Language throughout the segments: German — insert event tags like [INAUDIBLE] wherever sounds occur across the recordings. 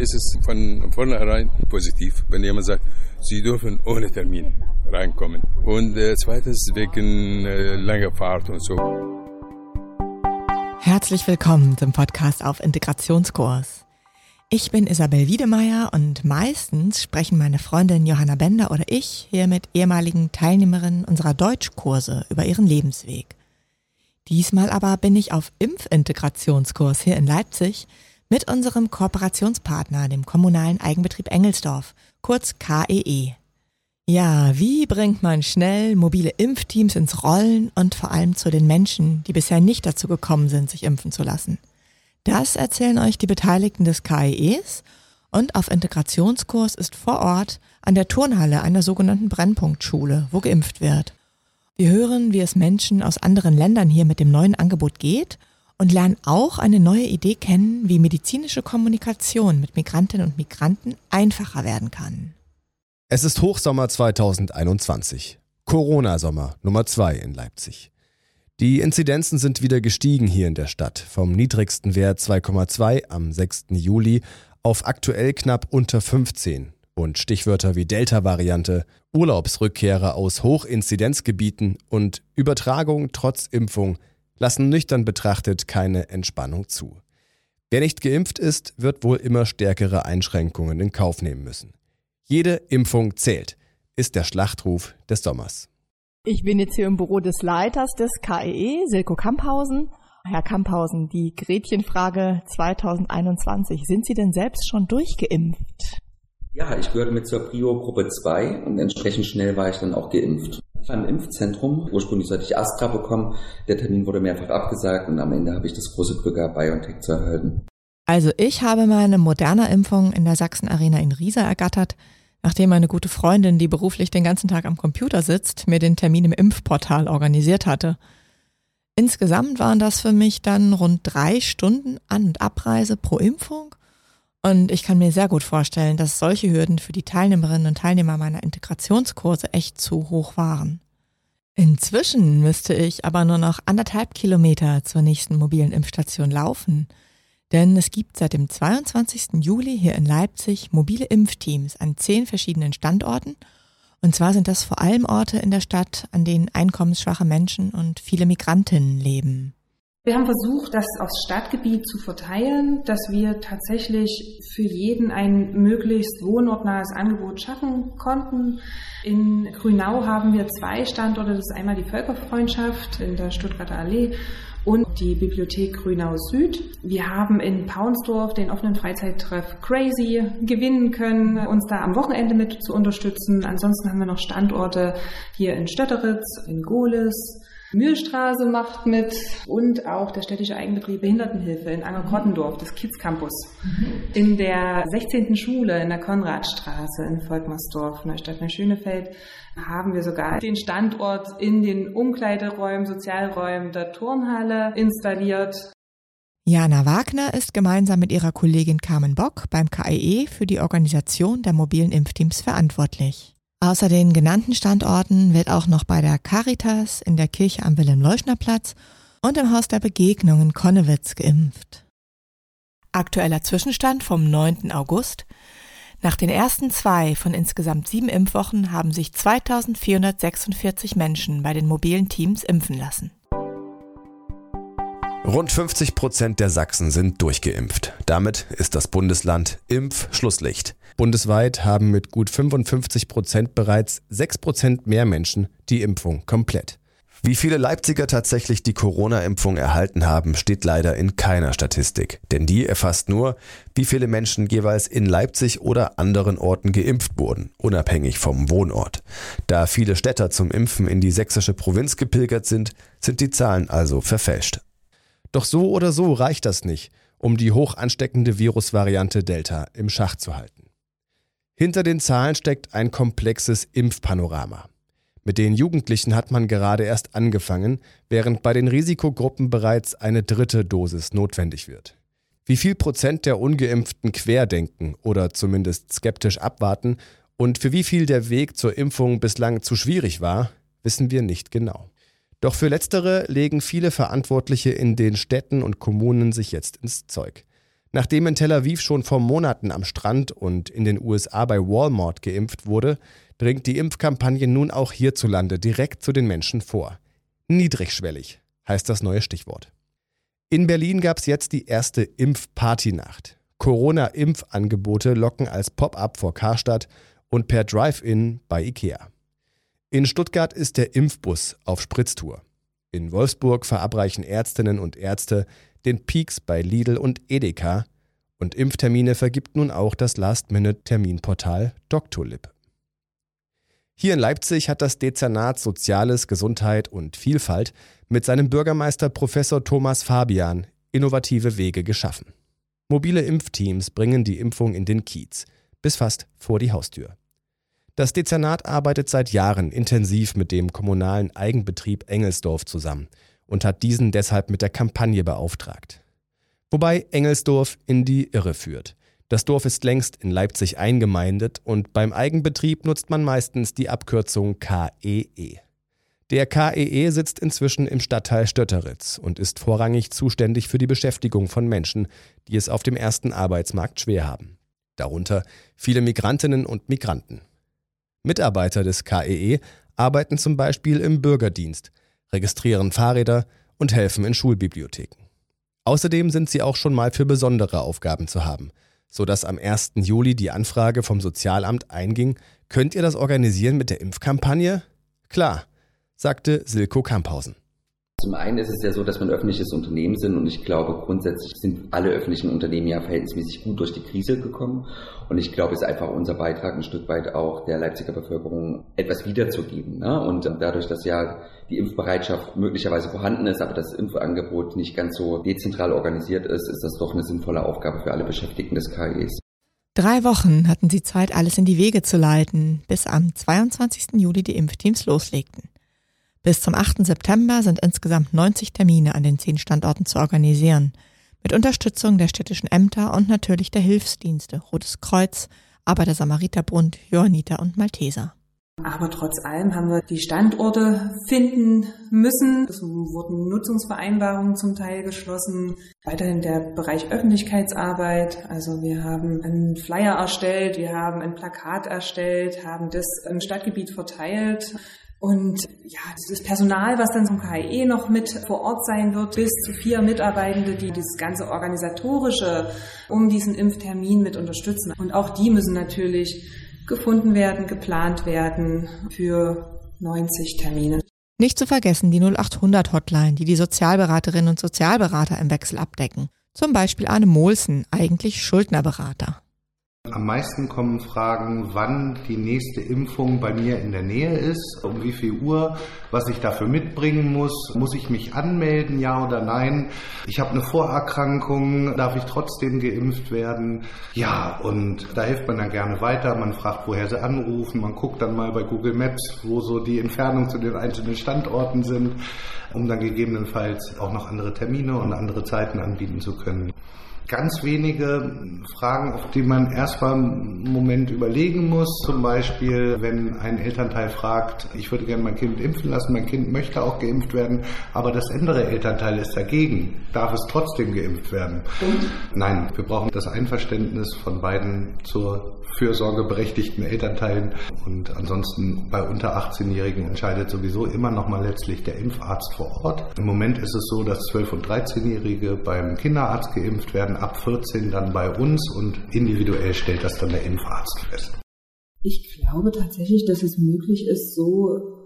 ist es von vornherein positiv, wenn jemand sagt, Sie dürfen ohne Termin reinkommen. Und äh, zweitens wegen äh, langer Fahrt und so. Herzlich willkommen zum Podcast auf Integrationskurs. Ich bin Isabel Wiedemeyer und meistens sprechen meine Freundin Johanna Bender oder ich hier mit ehemaligen Teilnehmerinnen unserer Deutschkurse über ihren Lebensweg. Diesmal aber bin ich auf Impfintegrationskurs hier in Leipzig mit unserem Kooperationspartner, dem kommunalen Eigenbetrieb Engelsdorf, kurz KEE. E. Ja, wie bringt man schnell mobile Impfteams ins Rollen und vor allem zu den Menschen, die bisher nicht dazu gekommen sind, sich impfen zu lassen? Das erzählen euch die Beteiligten des KEEs und auf Integrationskurs ist vor Ort an der Turnhalle einer sogenannten Brennpunktschule, wo geimpft wird. Wir hören, wie es Menschen aus anderen Ländern hier mit dem neuen Angebot geht und lernen auch eine neue Idee kennen, wie medizinische Kommunikation mit Migrantinnen und Migranten einfacher werden kann. Es ist Hochsommer 2021. Corona-Sommer Nummer zwei in Leipzig. Die Inzidenzen sind wieder gestiegen hier in der Stadt, vom niedrigsten Wert 2,2 am 6. Juli auf aktuell knapp unter 15 und Stichwörter wie Delta-Variante, Urlaubsrückkehrer aus Hochinzidenzgebieten und Übertragung trotz Impfung lassen nüchtern betrachtet keine Entspannung zu. Wer nicht geimpft ist, wird wohl immer stärkere Einschränkungen in Kauf nehmen müssen. Jede Impfung zählt, ist der Schlachtruf des Sommers. Ich bin jetzt hier im Büro des Leiters des KEE, e, Silko Kamphausen. Herr Kamphausen, die Gretchenfrage 2021. Sind Sie denn selbst schon durchgeimpft? Ja, ich gehörte mit zur Prio-Gruppe 2 und entsprechend schnell war ich dann auch geimpft. Im Impfzentrum. Ursprünglich sollte ich Astra bekommen. Der Termin wurde mehrfach abgesagt und am Ende habe ich das große Glück BioNTech zu erhalten. Also ich habe meine moderne Impfung in der Sachsen Arena in Riesa ergattert, nachdem meine gute Freundin, die beruflich den ganzen Tag am Computer sitzt, mir den Termin im Impfportal organisiert hatte. Insgesamt waren das für mich dann rund drei Stunden An- und Abreise pro Impfung. Und ich kann mir sehr gut vorstellen, dass solche Hürden für die Teilnehmerinnen und Teilnehmer meiner Integrationskurse echt zu hoch waren. Inzwischen müsste ich aber nur noch anderthalb Kilometer zur nächsten mobilen Impfstation laufen – denn es gibt seit dem 22. Juli hier in Leipzig mobile Impfteams an zehn verschiedenen Standorten. Und zwar sind das vor allem Orte in der Stadt, an denen einkommensschwache Menschen und viele Migrantinnen leben. Wir haben versucht, das aufs Stadtgebiet zu verteilen, dass wir tatsächlich für jeden ein möglichst wohnortnahes Angebot schaffen konnten. In Grünau haben wir zwei Standorte. Das ist einmal die Völkerfreundschaft in der Stuttgarter Allee und die Bibliothek Grünau Süd. Wir haben in Paunsdorf den offenen Freizeittreff Crazy gewinnen können, uns da am Wochenende mit zu unterstützen. Ansonsten haben wir noch Standorte hier in Stötteritz, in Gohlis, Mühlstraße macht mit und auch der städtische Eigenbetrieb Behindertenhilfe in Angerkottendorf, das Kids Campus. In der 16. Schule in der Konradstraße in Volkmarsdorf, Neustadt Neuschönefeld, haben wir sogar den Standort in den Umkleideräumen, Sozialräumen der Turnhalle installiert. Jana Wagner ist gemeinsam mit ihrer Kollegin Carmen Bock beim KIE für die Organisation der mobilen Impfteams verantwortlich. Außer den genannten Standorten wird auch noch bei der Caritas in der Kirche am Wilhelm-Leuschner-Platz und im Haus der Begegnung in Konnewitz geimpft. Aktueller Zwischenstand vom 9. August. Nach den ersten zwei von insgesamt sieben Impfwochen haben sich 2446 Menschen bei den mobilen Teams impfen lassen. Rund 50 Prozent der Sachsen sind durchgeimpft. Damit ist das Bundesland Impfschlusslicht. Bundesweit haben mit gut 55 Prozent bereits 6 Prozent mehr Menschen die Impfung komplett. Wie viele Leipziger tatsächlich die Corona-Impfung erhalten haben, steht leider in keiner Statistik. Denn die erfasst nur, wie viele Menschen jeweils in Leipzig oder anderen Orten geimpft wurden, unabhängig vom Wohnort. Da viele Städter zum Impfen in die sächsische Provinz gepilgert sind, sind die Zahlen also verfälscht. Doch so oder so reicht das nicht, um die hoch ansteckende Virusvariante Delta im Schach zu halten. Hinter den Zahlen steckt ein komplexes Impfpanorama. Mit den Jugendlichen hat man gerade erst angefangen, während bei den Risikogruppen bereits eine dritte Dosis notwendig wird. Wie viel Prozent der ungeimpften querdenken oder zumindest skeptisch abwarten und für wie viel der Weg zur Impfung bislang zu schwierig war, wissen wir nicht genau. Doch für letztere legen viele Verantwortliche in den Städten und Kommunen sich jetzt ins Zeug. Nachdem in Tel Aviv schon vor Monaten am Strand und in den USA bei Walmart geimpft wurde, dringt die Impfkampagne nun auch hierzulande direkt zu den Menschen vor. Niedrigschwellig heißt das neue Stichwort. In Berlin gab es jetzt die erste Impfpartynacht. Corona-Impfangebote locken als Pop-up vor Karstadt und per Drive-In bei Ikea. In Stuttgart ist der Impfbus auf Spritztour. In Wolfsburg verabreichen Ärztinnen und Ärzte den Peaks bei Lidl und Edeka und Impftermine vergibt nun auch das Last-Minute-Terminportal Doctolib. Hier in Leipzig hat das Dezernat Soziales, Gesundheit und Vielfalt mit seinem Bürgermeister Professor Thomas Fabian innovative Wege geschaffen. Mobile Impfteams bringen die Impfung in den Kiez, bis fast vor die Haustür. Das Dezernat arbeitet seit Jahren intensiv mit dem kommunalen Eigenbetrieb Engelsdorf zusammen und hat diesen deshalb mit der Kampagne beauftragt. Wobei Engelsdorf in die Irre führt. Das Dorf ist längst in Leipzig eingemeindet und beim Eigenbetrieb nutzt man meistens die Abkürzung KEE. E. Der KEE e sitzt inzwischen im Stadtteil Stötteritz und ist vorrangig zuständig für die Beschäftigung von Menschen, die es auf dem ersten Arbeitsmarkt schwer haben. Darunter viele Migrantinnen und Migranten. Mitarbeiter des KEE e arbeiten zum Beispiel im Bürgerdienst, registrieren Fahrräder und helfen in Schulbibliotheken. Außerdem sind sie auch schon mal für besondere Aufgaben zu haben – sodass am 1. Juli die Anfrage vom Sozialamt einging, könnt ihr das organisieren mit der Impfkampagne? Klar, sagte Silko Kamphausen. Zum einen ist es ja so, dass wir ein öffentliches Unternehmen sind und ich glaube, grundsätzlich sind alle öffentlichen Unternehmen ja verhältnismäßig gut durch die Krise gekommen. Und ich glaube, es ist einfach unser Beitrag, ein Stück weit auch der Leipziger Bevölkerung etwas wiederzugeben. Ne? Und dadurch, dass ja die Impfbereitschaft möglicherweise vorhanden ist, aber das Impfangebot nicht ganz so dezentral organisiert ist, ist das doch eine sinnvolle Aufgabe für alle Beschäftigten des KIs. Drei Wochen hatten sie Zeit, alles in die Wege zu leiten, bis am 22. Juli die Impfteams loslegten. Bis zum 8. September sind insgesamt 90 Termine an den zehn Standorten zu organisieren, mit Unterstützung der städtischen Ämter und natürlich der Hilfsdienste Rotes Kreuz, Arbeiter-Samariterbund, Johanniter und Malteser. Aber trotz allem haben wir die Standorte finden müssen. Es wurden Nutzungsvereinbarungen zum Teil geschlossen. Weiterhin der Bereich Öffentlichkeitsarbeit. Also wir haben einen Flyer erstellt, wir haben ein Plakat erstellt, haben das im Stadtgebiet verteilt. Und ja, dieses Personal, was dann zum KIE noch mit vor Ort sein wird, bis zu vier Mitarbeitende, die das ganze Organisatorische um diesen Impftermin mit unterstützen. Und auch die müssen natürlich gefunden werden, geplant werden für 90 Termine. Nicht zu vergessen die 0800 Hotline, die die Sozialberaterinnen und Sozialberater im Wechsel abdecken. Zum Beispiel Arne Mohlsen, eigentlich Schuldnerberater. Am meisten kommen Fragen, wann die nächste Impfung bei mir in der Nähe ist, um wie viel Uhr, was ich dafür mitbringen muss. Muss ich mich anmelden, ja oder nein? Ich habe eine Vorerkrankung, darf ich trotzdem geimpft werden? Ja, und da hilft man dann gerne weiter. Man fragt, woher sie anrufen. Man guckt dann mal bei Google Maps, wo so die Entfernungen zu den einzelnen Standorten sind, um dann gegebenenfalls auch noch andere Termine und andere Zeiten anbieten zu können ganz wenige Fragen, auf die man erstmal einen Moment überlegen muss. Zum Beispiel, wenn ein Elternteil fragt, ich würde gerne mein Kind impfen lassen, mein Kind möchte auch geimpft werden, aber das andere Elternteil ist dagegen. Darf es trotzdem geimpft werden? Und? Nein, wir brauchen das Einverständnis von beiden zur fürsorgeberechtigten Elternteilen. Und ansonsten bei unter 18-Jährigen entscheidet sowieso immer noch mal letztlich der Impfarzt vor Ort. Im Moment ist es so, dass 12- und 13-Jährige beim Kinderarzt geimpft werden, ab 14 dann bei uns und individuell stellt das dann der Impfarzt fest. Ich glaube tatsächlich, dass es möglich ist, so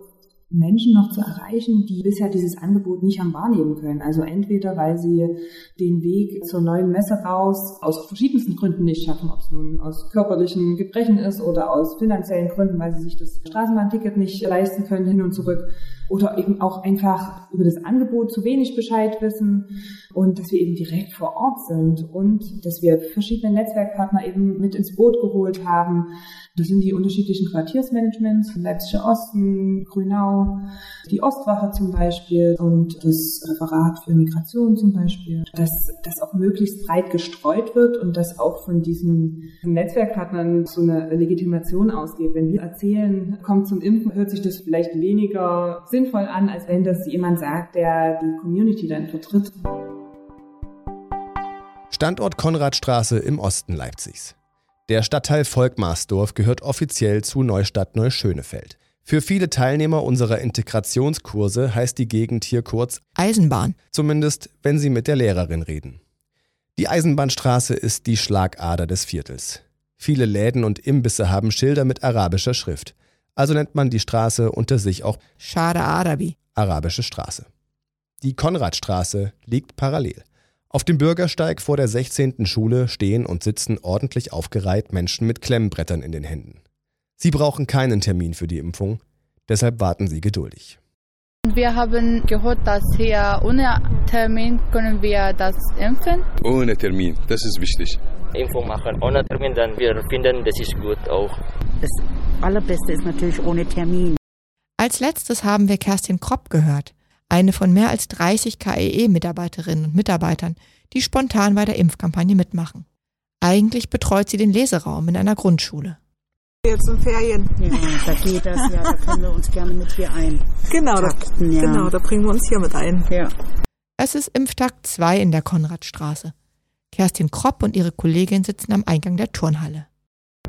Menschen noch zu erreichen, die bisher dieses Angebot nicht haben wahrnehmen können. Also entweder, weil sie den Weg zur neuen Messe raus aus verschiedensten Gründen nicht schaffen, ob es nun aus körperlichen Gebrechen ist oder aus finanziellen Gründen, weil sie sich das Straßenbahnticket nicht leisten können, hin und zurück oder eben auch einfach über das Angebot zu wenig Bescheid wissen und dass wir eben direkt vor Ort sind und dass wir verschiedene Netzwerkpartner eben mit ins Boot geholt haben. Das sind die unterschiedlichen Quartiersmanagements, Leipziger Osten, Grünau, die Ostwache zum Beispiel und das Referat für Migration zum Beispiel, dass das auch möglichst breit gestreut wird und dass auch von diesen Netzwerkpartnern so eine Legitimation ausgeht. Wenn wir erzählen, kommt zum Impfen, hört sich das vielleicht weniger sinnvoll an, als wenn das jemand sagt, der die Community dann vertritt. Standort Konradstraße im Osten Leipzigs. Der Stadtteil Volkmarsdorf gehört offiziell zu Neustadt Neuschönefeld. Für viele Teilnehmer unserer Integrationskurse heißt die Gegend hier kurz Eisenbahn. Zumindest, wenn sie mit der Lehrerin reden. Die Eisenbahnstraße ist die Schlagader des Viertels. Viele Läden und Imbisse haben Schilder mit arabischer Schrift. Also nennt man die Straße unter sich auch Schade Arabi. Arabische Straße. Die Konradstraße liegt parallel. Auf dem Bürgersteig vor der 16. Schule stehen und sitzen ordentlich aufgereiht Menschen mit Klemmbrettern in den Händen. Sie brauchen keinen Termin für die Impfung, deshalb warten Sie geduldig. Wir haben gehört, dass hier ohne Termin können wir das impfen. Ohne Termin, das ist wichtig. Impfung machen ohne Termin, dann wir finden, das ist gut auch. Das Allerbeste ist natürlich ohne Termin. Als letztes haben wir Kerstin Kropp gehört, eine von mehr als 30 KEE-Mitarbeiterinnen und Mitarbeitern, die spontan bei der Impfkampagne mitmachen. Eigentlich betreut sie den Leseraum in einer Grundschule jetzt in Ferien. Ja, da geht das, ja, da können wir uns gerne mit hier ein. Genau, da, ja. genau, da bringen wir uns hier mit ein. Ja. Es ist Impftag 2 in der Konradstraße. Kerstin Kropp und ihre Kollegin sitzen am Eingang der Turnhalle.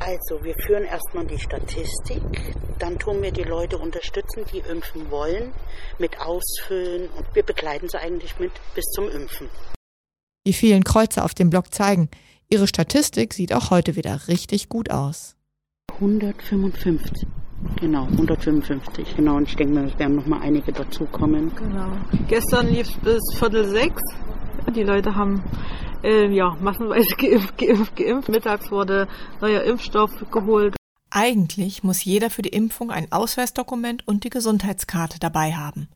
Also, wir führen erstmal die Statistik, dann tun wir die Leute unterstützen, die impfen wollen, mit Ausfüllen und wir begleiten sie eigentlich mit bis zum Impfen. Die vielen Kreuze auf dem Block zeigen, ihre Statistik sieht auch heute wieder richtig gut aus. 155. Genau, 155. Genau, und ich denke mal, es werden noch mal einige dazukommen. Genau. Gestern lief es bis Viertel sechs. Die Leute haben äh, ja, massenweise [LAUGHS] geimpft, geimpft, geimpft. Mittags wurde neuer Impfstoff geholt. Eigentlich muss jeder für die Impfung ein Ausweisdokument und die Gesundheitskarte dabei haben.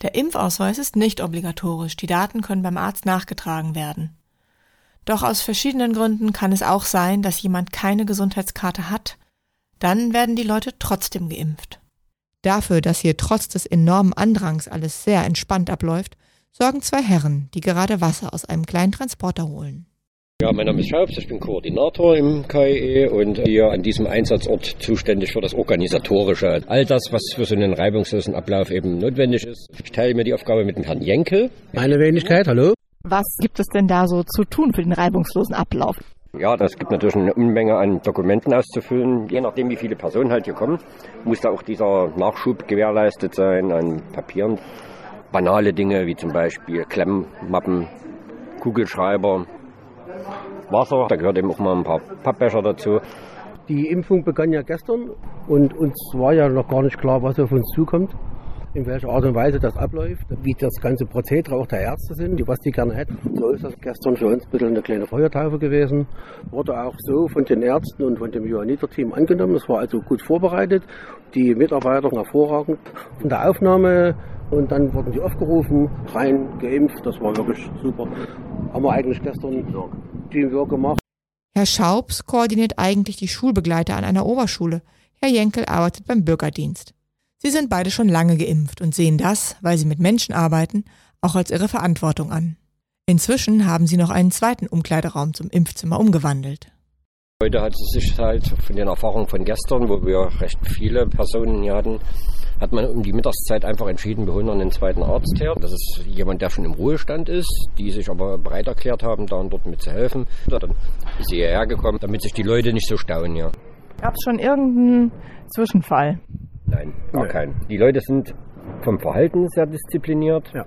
Der Impfausweis ist nicht obligatorisch, die Daten können beim Arzt nachgetragen werden. Doch aus verschiedenen Gründen kann es auch sein, dass jemand keine Gesundheitskarte hat. Dann werden die Leute trotzdem geimpft. Dafür, dass hier trotz des enormen Andrangs alles sehr entspannt abläuft, sorgen zwei Herren, die gerade Wasser aus einem kleinen Transporter holen. Ja, mein Name ist Schaubs, ich bin Koordinator im KIE und hier an diesem Einsatzort zuständig für das Organisatorische. All das, was für so einen reibungslosen Ablauf eben notwendig ist. Ich teile mir die Aufgabe mit dem Herrn Jenkel. Meine Wenigkeit, hallo. Was gibt es denn da so zu tun für den reibungslosen Ablauf? Ja, das gibt natürlich eine Unmenge an Dokumenten auszufüllen. Je nachdem, wie viele Personen halt hier kommen, muss da auch dieser Nachschub gewährleistet sein an Papieren. Banale Dinge wie zum Beispiel Klemmmappen, Kugelschreiber, Wasser. Da gehört eben auch mal ein paar Pappbecher dazu. Die Impfung begann ja gestern und uns war ja noch gar nicht klar, was auf uns zukommt in welcher Art und Weise das abläuft, wie das ganze Prozedere auch der Ärzte sind, was die gerne hätten. So ist das gestern für uns ein bisschen eine kleine Feuertaufe gewesen. Wurde auch so von den Ärzten und von dem Johanniter-Team angenommen. Das war also gut vorbereitet. Die Mitarbeiter hervorragend von der Aufnahme und dann wurden die aufgerufen, rein geimpft. Das war wirklich super. Haben wir eigentlich gestern Teamwork gemacht. Herr Schaubs koordiniert eigentlich die Schulbegleiter an einer Oberschule. Herr Jenkel arbeitet beim Bürgerdienst. Sie sind beide schon lange geimpft und sehen das, weil sie mit Menschen arbeiten, auch als ihre Verantwortung an. Inzwischen haben sie noch einen zweiten Umkleideraum zum Impfzimmer umgewandelt. Heute hat es sich halt von den Erfahrungen von gestern, wo wir recht viele Personen hier hatten, hat man um die Mittagszeit einfach entschieden, wir holen noch einen zweiten Arzt her. Das ist jemand, der schon im Ruhestand ist, die sich aber bereit erklärt haben, da und dort mitzuhelfen. Dann ist sie hierher gekommen, damit sich die Leute nicht so stauen hier. Gab es schon irgendeinen Zwischenfall? Nein, gar keinen. Die Leute sind vom Verhalten sehr diszipliniert. Ja.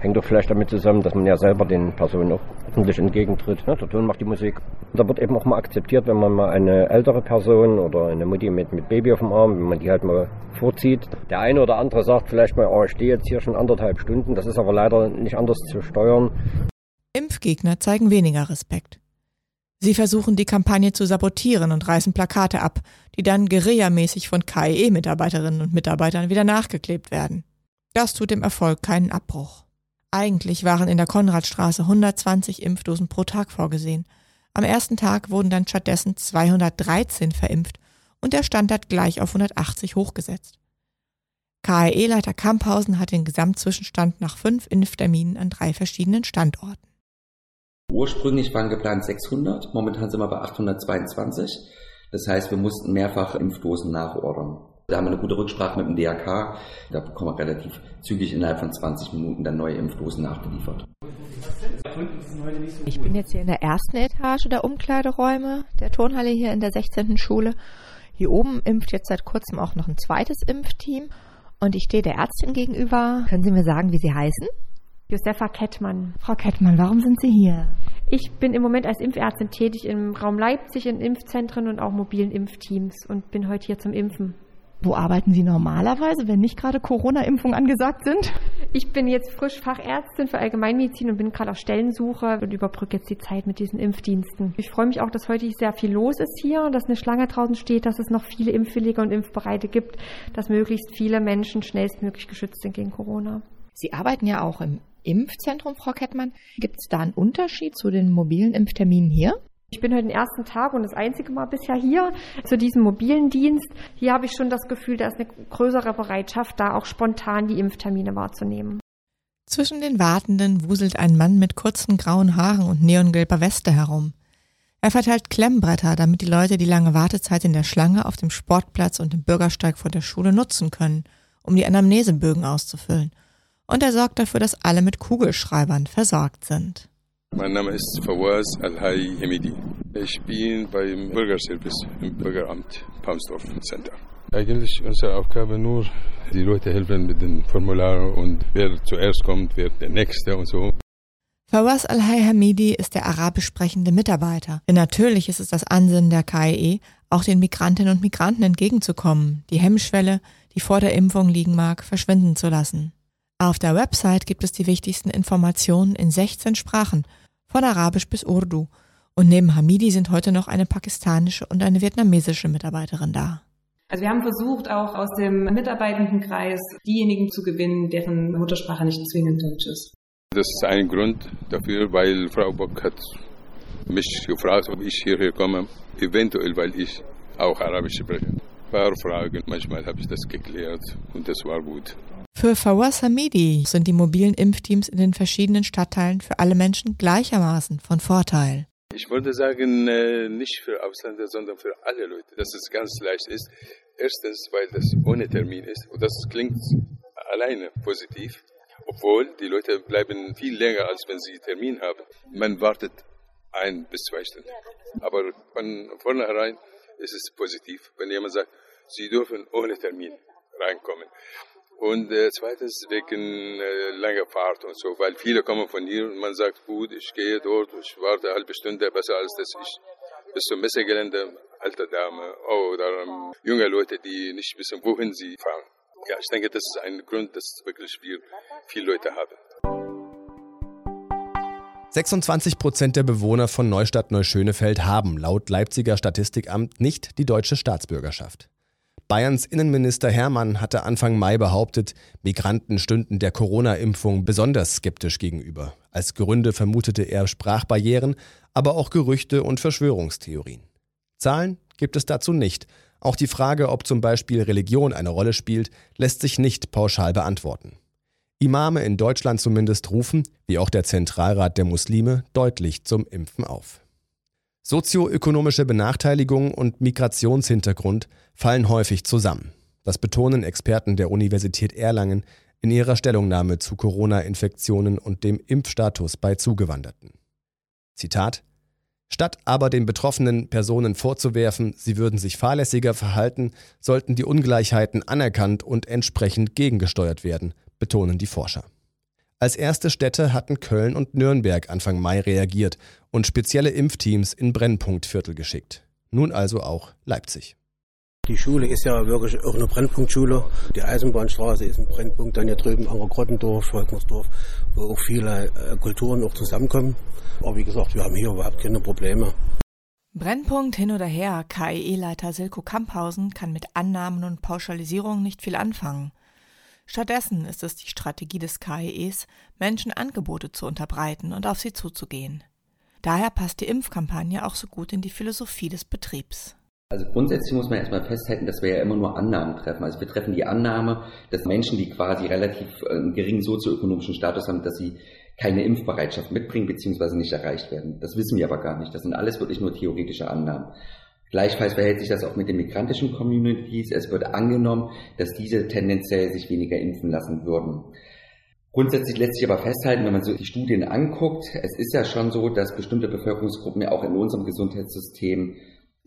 Hängt doch vielleicht damit zusammen, dass man ja selber den Personen auch ordentlich entgegentritt. Ne? Der Ton macht die Musik. Da wird eben auch mal akzeptiert, wenn man mal eine ältere Person oder eine Mutti mit, mit Baby auf dem Arm, wenn man die halt mal vorzieht. Der eine oder andere sagt vielleicht mal, oh, ich stehe jetzt hier schon anderthalb Stunden. Das ist aber leider nicht anders zu steuern. Impfgegner zeigen weniger Respekt. Sie versuchen die Kampagne zu sabotieren und reißen Plakate ab, die dann guerillamäßig von KIE-Mitarbeiterinnen und Mitarbeitern wieder nachgeklebt werden. Das tut dem Erfolg keinen Abbruch. Eigentlich waren in der Konradstraße 120 Impfdosen pro Tag vorgesehen. Am ersten Tag wurden dann stattdessen 213 verimpft und der Standard gleich auf 180 hochgesetzt. KIE-Leiter Kamphausen hat den Gesamtzwischenstand nach fünf Impfterminen an drei verschiedenen Standorten. Ursprünglich waren geplant 600, momentan sind wir bei 822. Das heißt, wir mussten mehrfach Impfdosen nachordern. Da haben wir eine gute Rücksprache mit dem DRK. Da bekommen wir relativ zügig innerhalb von 20 Minuten dann neue Impfdosen nachgeliefert. Ich bin jetzt hier in der ersten Etage der Umkleideräume der Turnhalle hier in der 16. Schule. Hier oben impft jetzt seit kurzem auch noch ein zweites Impfteam. Und ich stehe der Ärztin gegenüber. Können Sie mir sagen, wie Sie heißen? Josefa Kettmann. Frau Kettmann, warum sind Sie hier? Ich bin im Moment als Impfärztin tätig im Raum Leipzig in Impfzentren und auch mobilen Impfteams und bin heute hier zum Impfen. Wo arbeiten Sie normalerweise, wenn nicht gerade Corona-Impfungen angesagt sind? Ich bin jetzt frisch Fachärztin für Allgemeinmedizin und bin gerade auf Stellensuche und überbrücke jetzt die Zeit mit diesen Impfdiensten. Ich freue mich auch, dass heute sehr viel los ist hier, dass eine Schlange draußen steht, dass es noch viele Impfwillige und Impfbereite gibt, dass möglichst viele Menschen schnellstmöglich geschützt sind gegen Corona. Sie arbeiten ja auch im Impfzentrum, Frau Kettmann. Gibt es da einen Unterschied zu den mobilen Impfterminen hier? Ich bin heute den ersten Tag und das einzige Mal bisher hier zu diesem mobilen Dienst. Hier habe ich schon das Gefühl, da ist eine größere Bereitschaft, da auch spontan die Impftermine wahrzunehmen. Zwischen den Wartenden wuselt ein Mann mit kurzen grauen Haaren und neongelber Weste herum. Er verteilt Klemmbretter, damit die Leute die lange Wartezeit in der Schlange auf dem Sportplatz und im Bürgersteig vor der Schule nutzen können, um die Anamnesebögen auszufüllen. Und er sorgt dafür, dass alle mit Kugelschreibern versorgt sind. Mein Name ist Fawaz Al-Hai Hemidi. Ich bin beim Bürgerservice im Bürgeramt Palmsdorf Center. Eigentlich unsere Aufgabe nur, die Leute helfen mit den Formularen und wer zuerst kommt, wer der Nächste und so. Fawaz Al-Hai Hamidi ist der arabisch sprechende Mitarbeiter. Denn natürlich ist es das Ansinnen der KIE, auch den Migrantinnen und Migranten entgegenzukommen, die Hemmschwelle, die vor der Impfung liegen mag, verschwinden zu lassen. Auf der Website gibt es die wichtigsten Informationen in 16 Sprachen – von Arabisch bis Urdu. Und neben Hamidi sind heute noch eine pakistanische und eine vietnamesische Mitarbeiterin da. Also wir haben versucht, auch aus dem Mitarbeitendenkreis diejenigen zu gewinnen, deren Muttersprache nicht zwingend Deutsch ist. Das ist ein Grund dafür, weil Frau Bock hat mich gefragt, ob ich hierher komme, eventuell, weil ich auch Arabisch spreche. Ein paar Fragen, manchmal habe ich das geklärt und das war gut. Für Fawaz Hamidi sind die mobilen Impfteams in den verschiedenen Stadtteilen für alle Menschen gleichermaßen von Vorteil. Ich würde sagen, äh, nicht für Ausländer, sondern für alle Leute, dass es ganz leicht ist. Erstens, weil das ohne Termin ist und das klingt alleine positiv, obwohl die Leute bleiben viel länger, als wenn sie Termin haben. Man wartet ein bis zwei Stunden. Aber von vornherein ist es positiv, wenn jemand sagt, sie dürfen ohne Termin reinkommen. Und äh, zweitens wegen äh, langer Fahrt und so, weil viele kommen von hier und man sagt, gut, ich gehe dort, ich warte eine halbe Stunde, besser als dass ich bis zum Messegelände, alte Dame oder ähm, junge Leute, die nicht wissen, wohin sie fahren. Ja, ich denke, das ist ein Grund, dass wirklich wir viele Leute haben. 26 Prozent der Bewohner von Neustadt Neuschönefeld haben laut Leipziger Statistikamt nicht die deutsche Staatsbürgerschaft. Bayerns Innenminister Hermann hatte Anfang Mai behauptet, Migranten stünden der Corona-Impfung besonders skeptisch gegenüber. Als Gründe vermutete er Sprachbarrieren, aber auch Gerüchte und Verschwörungstheorien. Zahlen gibt es dazu nicht. Auch die Frage, ob zum Beispiel Religion eine Rolle spielt, lässt sich nicht pauschal beantworten. Imame in Deutschland zumindest rufen, wie auch der Zentralrat der Muslime, deutlich zum Impfen auf. Sozioökonomische Benachteiligung und Migrationshintergrund fallen häufig zusammen. Das betonen Experten der Universität Erlangen in ihrer Stellungnahme zu Corona-Infektionen und dem Impfstatus bei Zugewanderten. Zitat Statt aber den betroffenen Personen vorzuwerfen, sie würden sich fahrlässiger verhalten, sollten die Ungleichheiten anerkannt und entsprechend gegengesteuert werden, betonen die Forscher. Als erste Städte hatten Köln und Nürnberg Anfang Mai reagiert und spezielle Impfteams in Brennpunktviertel geschickt. Nun also auch Leipzig. Die Schule ist ja wirklich auch eine Brennpunktschule. Die Eisenbahnstraße ist ein Brennpunkt, dann hier drüben Angergrottendorf, Schweignersdorf, wo auch viele äh, Kulturen auch zusammenkommen. Aber wie gesagt, wir haben hier überhaupt keine Probleme. Brennpunkt hin oder her, KIE-Leiter Silko Kamphausen kann mit Annahmen und Pauschalisierungen nicht viel anfangen. Stattdessen ist es die Strategie des KIEs, Menschen Angebote zu unterbreiten und auf sie zuzugehen. Daher passt die Impfkampagne auch so gut in die Philosophie des Betriebs. Also grundsätzlich muss man erstmal festhalten, dass wir ja immer nur Annahmen treffen. Also wir treffen die Annahme, dass Menschen, die quasi relativ äh, einen geringen sozioökonomischen Status haben, dass sie keine Impfbereitschaft mitbringen bzw. nicht erreicht werden. Das wissen wir aber gar nicht. Das sind alles wirklich nur theoretische Annahmen. Gleichfalls verhält sich das auch mit den migrantischen Communities. Es wird angenommen, dass diese tendenziell sich weniger impfen lassen würden. Grundsätzlich lässt sich aber festhalten, wenn man so die Studien anguckt, es ist ja schon so, dass bestimmte Bevölkerungsgruppen ja auch in unserem Gesundheitssystem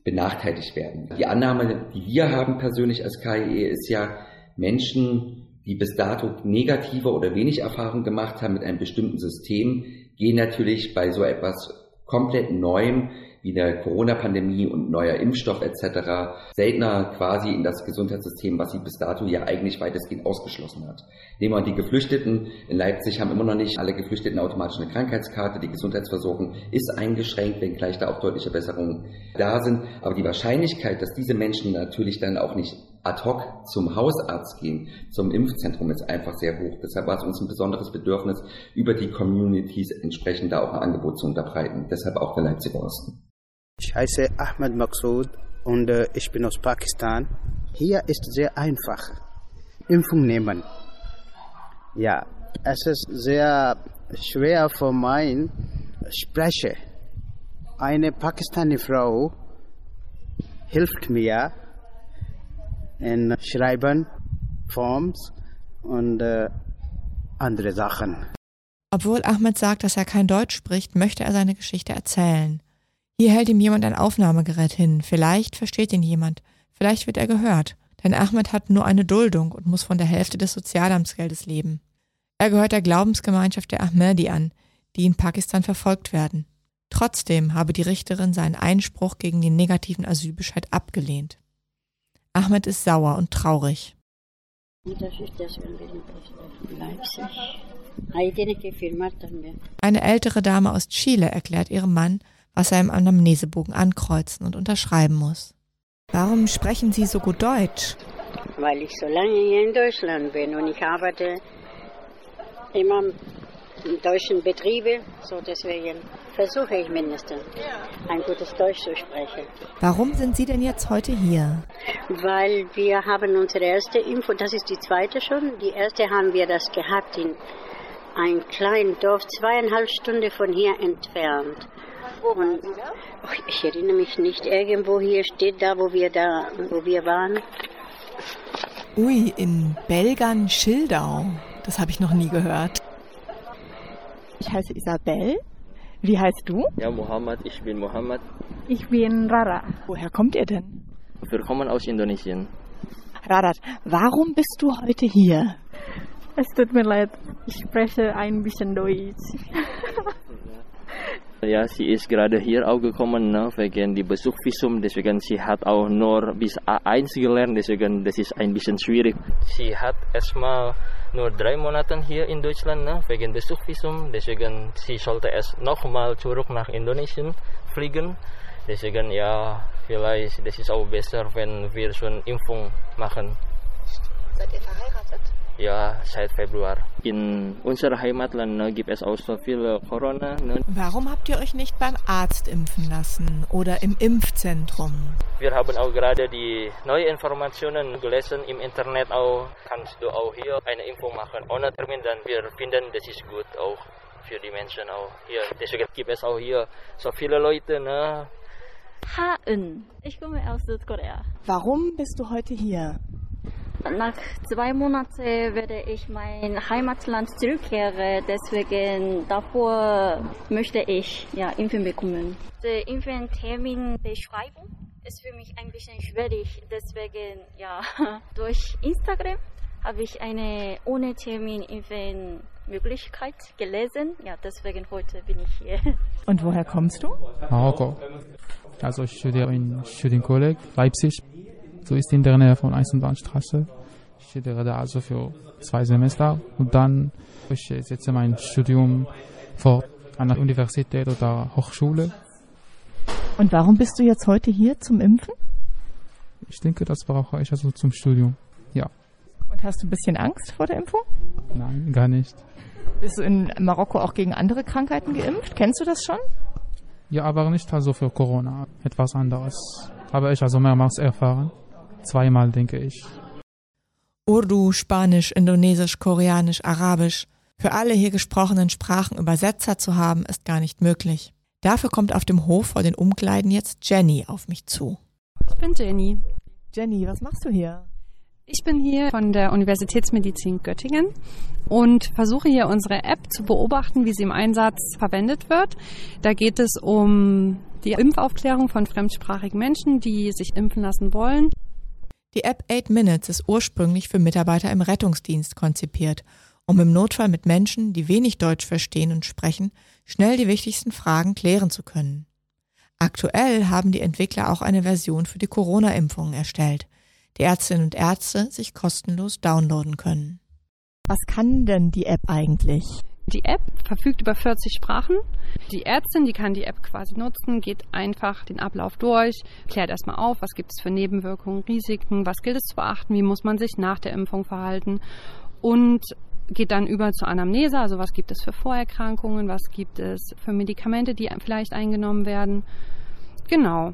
benachteiligt werden. Die Annahme, die wir haben persönlich als KIE, ist ja, Menschen, die bis dato negative oder wenig Erfahrung gemacht haben mit einem bestimmten System, gehen natürlich bei so etwas komplett Neuem wie der Corona-Pandemie und neuer Impfstoff etc. seltener quasi in das Gesundheitssystem, was sie bis dato ja eigentlich weitestgehend ausgeschlossen hat. Nehmen wir die Geflüchteten. In Leipzig haben immer noch nicht alle Geflüchteten automatisch eine Krankheitskarte. Die Gesundheitsversorgung ist eingeschränkt, wenngleich da auch deutliche Besserungen da sind. Aber die Wahrscheinlichkeit, dass diese Menschen natürlich dann auch nicht ad hoc zum Hausarzt gehen, zum Impfzentrum ist einfach sehr hoch. Deshalb war es uns ein besonderes Bedürfnis, über die Communities entsprechend da auch ein Angebot zu unterbreiten. Deshalb auch der Leipziger Osten. Ich heiße Ahmed Maksud und äh, ich bin aus Pakistan. Hier ist sehr einfach. Impfung nehmen. Ja, es ist sehr schwer für mein Spreche. Eine pakistanische Frau hilft mir in Schreiben, Forms und äh, andere Sachen. Obwohl Ahmed sagt, dass er kein Deutsch spricht, möchte er seine Geschichte erzählen. Hier hält ihm jemand ein Aufnahmegerät hin. Vielleicht versteht ihn jemand. Vielleicht wird er gehört. Denn Ahmed hat nur eine Duldung und muss von der Hälfte des Sozialamtsgeldes leben. Er gehört der Glaubensgemeinschaft der Ahmadi an, die in Pakistan verfolgt werden. Trotzdem habe die Richterin seinen Einspruch gegen den negativen Asylbescheid abgelehnt. Ahmed ist sauer und traurig. Eine ältere Dame aus Chile erklärt ihrem Mann, was er im Anamnesebogen ankreuzen und unterschreiben muss. Warum sprechen Sie so gut Deutsch? Weil ich so lange hier in Deutschland bin und ich arbeite immer deutschen Betrieben, so deswegen versuche ich mindestens ein gutes Deutsch zu sprechen. Warum sind Sie denn jetzt heute hier? Weil wir haben unsere erste Info, das ist die zweite schon, die erste haben wir das gehabt in einem kleinen Dorf, zweieinhalb Stunden von hier entfernt. Und ich erinnere mich nicht, irgendwo hier steht da, wo wir da, wo wir waren. Ui, in Belgern-Schildau. Das habe ich noch nie gehört. Ich heiße Isabel. Wie heißt du? Ja, Muhammad. Ich bin Muhammad. Ich bin Rara. Woher kommt ihr denn? Wir kommen aus Indonesien. Rarat, warum bist du heute hier? Es tut mir leid, ich spreche ein bisschen Deutsch. [LAUGHS] Ja, sie ist gerade hier auch gekommen, ne, wegen die Besuchvisum, deswegen sie hat auch nur bis A1 gelernt, deswegen das ist ein bisschen schwierig. Sie hat erstmal nur drei Monate hier in Deutschland, ne, wegen Besuchvisum, deswegen sie sollte erst nochmal zurück nach Indonesien fliegen. Deswegen ja, vielleicht das ist auch besser, wenn wir schon Impfung machen. Seid ihr verheiratet? Ja, seit Februar. In unserer Heimatland ne, gibt es auch so viele Corona. Ne. Warum habt ihr euch nicht beim Arzt impfen lassen oder im Impfzentrum? Wir haben auch gerade die neuen Informationen gelesen im Internet auch. Kannst du auch hier eine Impfung machen ohne Termin, dann wir finden, das ist gut auch für die Menschen auch hier. Deswegen gibt es auch hier so viele Leute, ne. Ha-In. Ich komme aus Südkorea. Warum bist du heute hier? Nach zwei Monaten werde ich mein Heimatland zurückkehren. Deswegen davor möchte ich ja, Impfen bekommen. Die Impfterminbeschreibung ist für mich ein bisschen schwierig. Deswegen ja [LAUGHS] durch Instagram habe ich eine ohne Termin Impfen Möglichkeit gelesen. Ja, deswegen heute bin ich hier. [LAUGHS] Und woher kommst du? Marokko. Also ich studiere in Studienkolleg Leipzig. So ist in der Nähe von Eisenbahnstraße. Ich studiere da also für zwei Semester und dann ich setze mein Studium fort an der Universität oder Hochschule. Und warum bist du jetzt heute hier zum Impfen? Ich denke, das brauche ich also zum Studium. Ja. Und hast du ein bisschen Angst vor der Impfung? Nein, gar nicht. Bist du in Marokko auch gegen andere Krankheiten geimpft? Kennst du das schon? Ja, aber nicht also für Corona. Etwas anderes. Habe ich also mehrmals erfahren. Zweimal, denke ich. Urdu, Spanisch, Indonesisch, Koreanisch, Arabisch. Für alle hier gesprochenen Sprachen Übersetzer zu haben, ist gar nicht möglich. Dafür kommt auf dem Hof vor den Umkleiden jetzt Jenny auf mich zu. bin Jenny. Jenny, was machst du hier? Ich bin hier von der Universitätsmedizin Göttingen und versuche hier unsere App zu beobachten, wie sie im Einsatz verwendet wird. Da geht es um die Impfaufklärung von fremdsprachigen Menschen, die sich impfen lassen wollen. Die App 8 Minutes ist ursprünglich für Mitarbeiter im Rettungsdienst konzipiert, um im Notfall mit Menschen, die wenig Deutsch verstehen und sprechen, schnell die wichtigsten Fragen klären zu können. Aktuell haben die Entwickler auch eine Version für die Corona-Impfungen erstellt – die Ärztinnen und Ärzte sich kostenlos downloaden können. Was kann denn die App eigentlich? Die App verfügt über 40 Sprachen. Die Ärztin, die kann die App quasi nutzen, geht einfach den Ablauf durch, klärt erstmal auf, was gibt es für Nebenwirkungen, Risiken, was gilt es zu beachten, wie muss man sich nach der Impfung verhalten und geht dann über zur Anamnese, also was gibt es für Vorerkrankungen, was gibt es für Medikamente, die vielleicht eingenommen werden. Genau.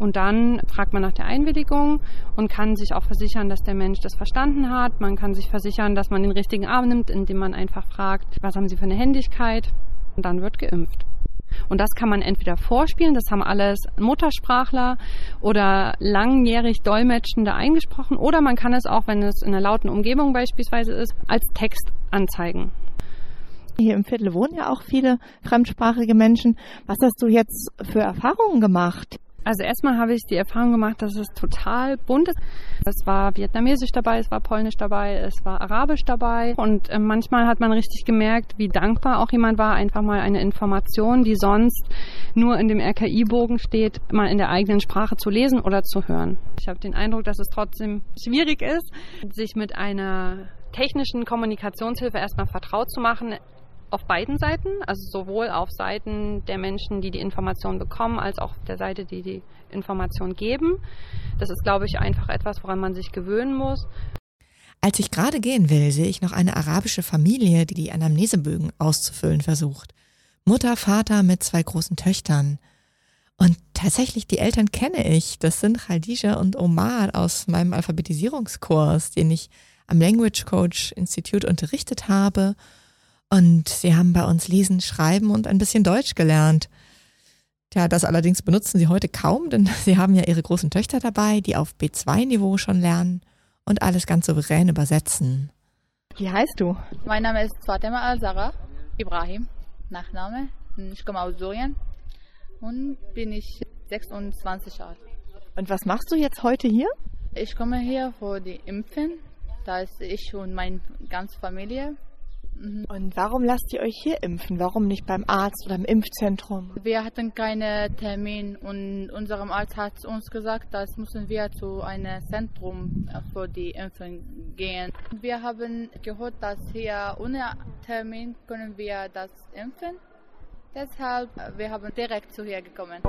Und dann fragt man nach der Einwilligung und kann sich auch versichern, dass der Mensch das verstanden hat. Man kann sich versichern, dass man den richtigen Arm nimmt, indem man einfach fragt, was haben Sie für eine Händigkeit? Und dann wird geimpft. Und das kann man entweder vorspielen, das haben alles Muttersprachler oder langjährig Dolmetschende eingesprochen, oder man kann es auch, wenn es in einer lauten Umgebung beispielsweise ist, als Text anzeigen. Hier im Viertel wohnen ja auch viele fremdsprachige Menschen. Was hast du jetzt für Erfahrungen gemacht? Also erstmal habe ich die Erfahrung gemacht, dass es total bunt ist. Es war vietnamesisch dabei, es war polnisch dabei, es war arabisch dabei und äh, manchmal hat man richtig gemerkt, wie dankbar auch jemand war, einfach mal eine Information, die sonst nur in dem RKI-Bogen steht, mal in der eigenen Sprache zu lesen oder zu hören. Ich habe den Eindruck, dass es trotzdem schwierig ist, sich mit einer technischen Kommunikationshilfe erstmal vertraut zu machen auf beiden Seiten, also sowohl auf Seiten der Menschen, die die Information bekommen, als auch auf der Seite, die die Information geben. Das ist, glaube ich, einfach etwas, woran man sich gewöhnen muss. Als ich gerade gehen will, sehe ich noch eine arabische Familie, die die Anamnesebögen auszufüllen versucht. Mutter, Vater mit zwei großen Töchtern. Und tatsächlich, die Eltern kenne ich. Das sind Khadija und Omar aus meinem Alphabetisierungskurs, den ich am Language Coach Institute unterrichtet habe und sie haben bei uns lesen, schreiben und ein bisschen Deutsch gelernt. Tja, das allerdings benutzen sie heute kaum, denn [LAUGHS] sie haben ja ihre großen Töchter dabei, die auf B2-Niveau schon lernen und alles ganz souverän übersetzen. Wie heißt du? Mein Name ist Fatima Al-Zara Ibrahim, Nachname. Ich komme aus Syrien und bin ich 26 Jahre. Und was machst du jetzt heute hier? Ich komme hier für die Impfen. Da ist ich und meine ganze Familie. Mhm. Und warum lasst ihr euch hier impfen? Warum nicht beim Arzt oder im Impfzentrum? Wir hatten keinen Termin und unser Arzt hat uns gesagt, das müssen wir zu einem Zentrum für die Impfung gehen. Wir haben gehört, dass hier ohne Termin können wir das impfen. Deshalb wir haben direkt zu hier gekommen.